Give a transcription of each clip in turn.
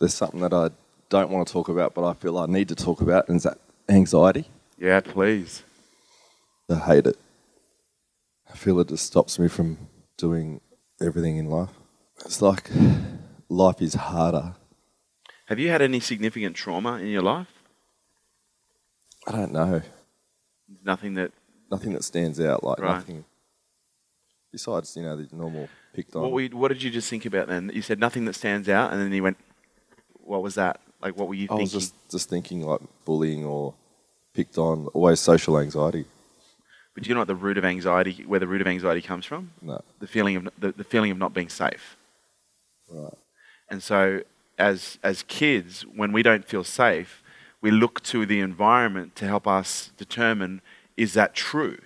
there's something that I don't want to talk about, but I feel I need to talk about, and it's that anxiety. Yeah, please. I hate it. I feel it just stops me from doing everything in life. It's like life is harder. Have you had any significant trauma in your life? I don't know. Nothing that. Nothing that stands out. Like Right. nothing. Besides, you know, the normal picked on. What, what did you just think about then? You said nothing that stands out, and then you went, "What was that? Like, what were you thinking? I was just just thinking like bullying or picked on. Always social anxiety. But do you know what the root of anxiety, where the root of anxiety comes from? No. The feeling of the, the feeling of not being safe. Right. And so, as as kids, when we don't feel safe, we look to the environment to help us determine is that true.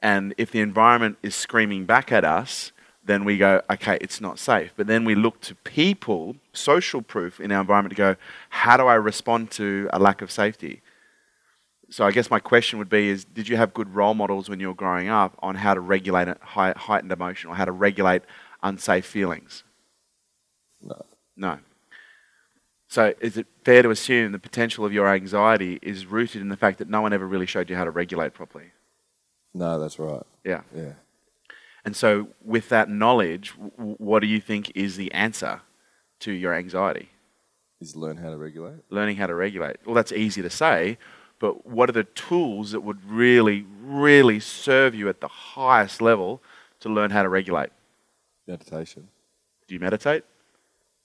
And if the environment is screaming back at us, then we go, okay, it's not safe. But then we look to people, social proof in our environment, to go, how do I respond to a lack of safety? So I guess my question would be: Is did you have good role models when you were growing up on how to regulate a high, heightened emotion or how to regulate unsafe feelings? No. No. So is it fair to assume the potential of your anxiety is rooted in the fact that no one ever really showed you how to regulate properly? No, that's right. Yeah. Yeah. And so with that knowledge, w- what do you think is the answer to your anxiety? Is learn how to regulate. Learning how to regulate. Well, that's easy to say, but what are the tools that would really, really serve you at the highest level to learn how to regulate? Meditation. Do you meditate?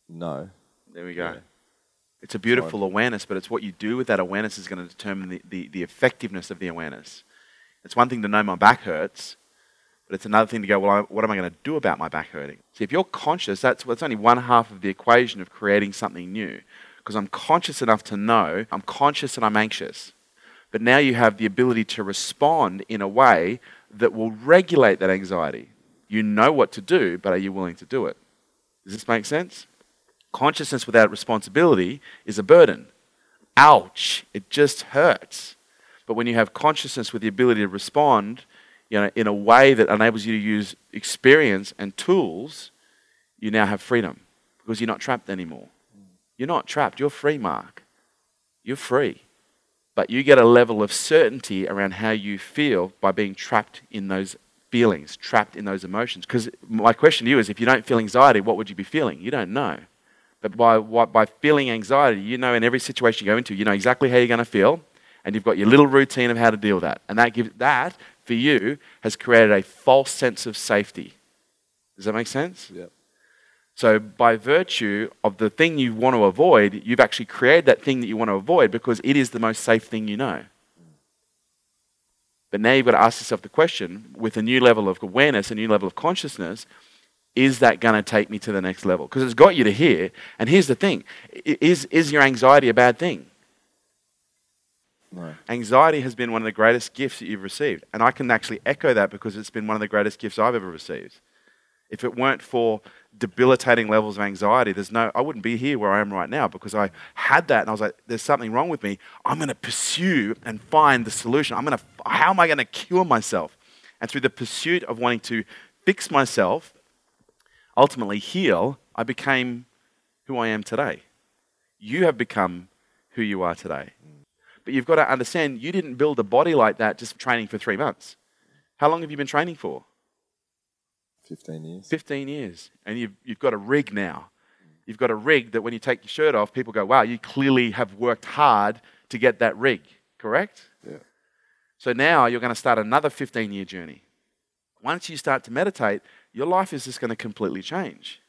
No. There we go. Yeah. It's a beautiful awareness, but it's what you do with that awareness is going to determine the, the, the effectiveness of the awareness. It's one thing to know my back hurts, but it's another thing to go, well, what am I going to do about my back hurting? See, if you're conscious, that's, that's only one half of the equation of creating something new. Because I'm conscious enough to know, I'm conscious and I'm anxious. But now you have the ability to respond in a way that will regulate that anxiety. You know what to do, but are you willing to do it? Does this make sense? Consciousness without responsibility is a burden. Ouch, it just hurts. But when you have consciousness with the ability to respond you know, in a way that enables you to use experience and tools, you now have freedom because you're not trapped anymore. You're not trapped, you're free, Mark. You're free. But you get a level of certainty around how you feel by being trapped in those feelings, trapped in those emotions. Because my question to you is if you don't feel anxiety, what would you be feeling? You don't know. But by, by feeling anxiety, you know in every situation you go into, you know exactly how you're going to feel, and you've got your little routine of how to deal with that. And that, gives, that for you, has created a false sense of safety. Does that make sense? Yep. So, by virtue of the thing you want to avoid, you've actually created that thing that you want to avoid because it is the most safe thing you know. But now you've got to ask yourself the question with a new level of awareness, a new level of consciousness is that going to take me to the next level? Because it's got you to here. And here's the thing is, is your anxiety a bad thing? No. Anxiety has been one of the greatest gifts that you've received. And I can actually echo that because it's been one of the greatest gifts I've ever received. If it weren't for debilitating levels of anxiety, there's no I wouldn't be here where I am right now because I had that and I was like, there's something wrong with me. I'm gonna pursue and find the solution. I'm gonna how am I gonna cure myself? And through the pursuit of wanting to fix myself, ultimately heal, I became who I am today. You have become who you are today. But you've got to understand you didn't build a body like that just training for three months. How long have you been training for? 15 years. 15 years. And you've, you've got a rig now. You've got a rig that when you take your shirt off, people go, wow, you clearly have worked hard to get that rig, correct? Yeah. So now you're going to start another 15 year journey. Once you start to meditate, your life is just going to completely change.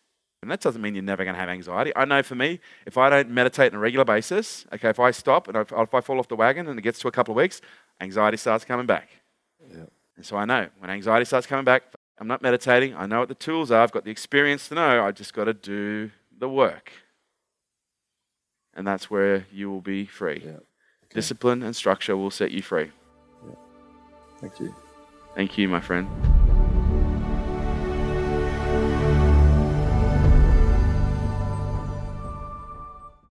And that doesn't mean you're never going to have anxiety. I know for me, if I don't meditate on a regular basis, okay, if I stop and if, if I fall off the wagon and it gets to a couple of weeks, anxiety starts coming back. Yeah. And so I know when anxiety starts coming back, I'm not meditating. I know what the tools are. I've got the experience to know. I just got to do the work. And that's where you will be free. Yeah. Okay. Discipline and structure will set you free. Thank you. Thank you, my friend.